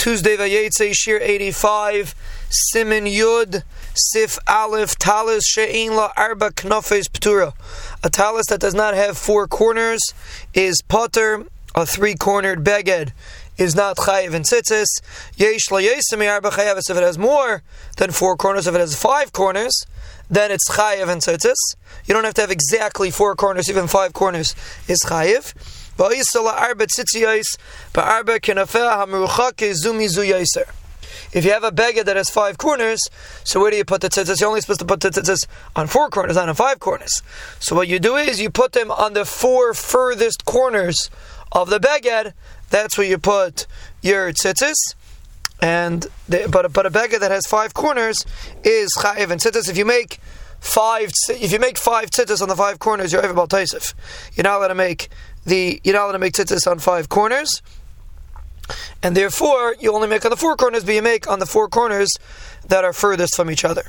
Tuesday Vayetze Shir 85, Simin Yud, Sif Aleph, Talis She'in La Arba Knofes Ptura. A talis that does not have four corners is potter, a three-cornered beged is not chayiv and tzitzis. Yesh la yesemi arba chayav. If it has more than four corners, if it has five corners, then it's chayiv and tzitzis. You don't have to have exactly four corners, even five corners is chayiv. If you have a beged that has five corners, so where do you put the tzitzis? You're only supposed to put the tzitzis on four corners, not on five corners. So what you do is you put them on the four furthest corners of the beged. That's where you put your tzitzis. And the, but but a beged that has five corners is chayiv and tzitzis. If you make five, if you make five tzitzis on the five corners, you're about taisif. You're not allowed to make the you're not allowed to make tzitzis on five corners, and therefore you only make on the four corners, but you make on the four corners that are furthest from each other.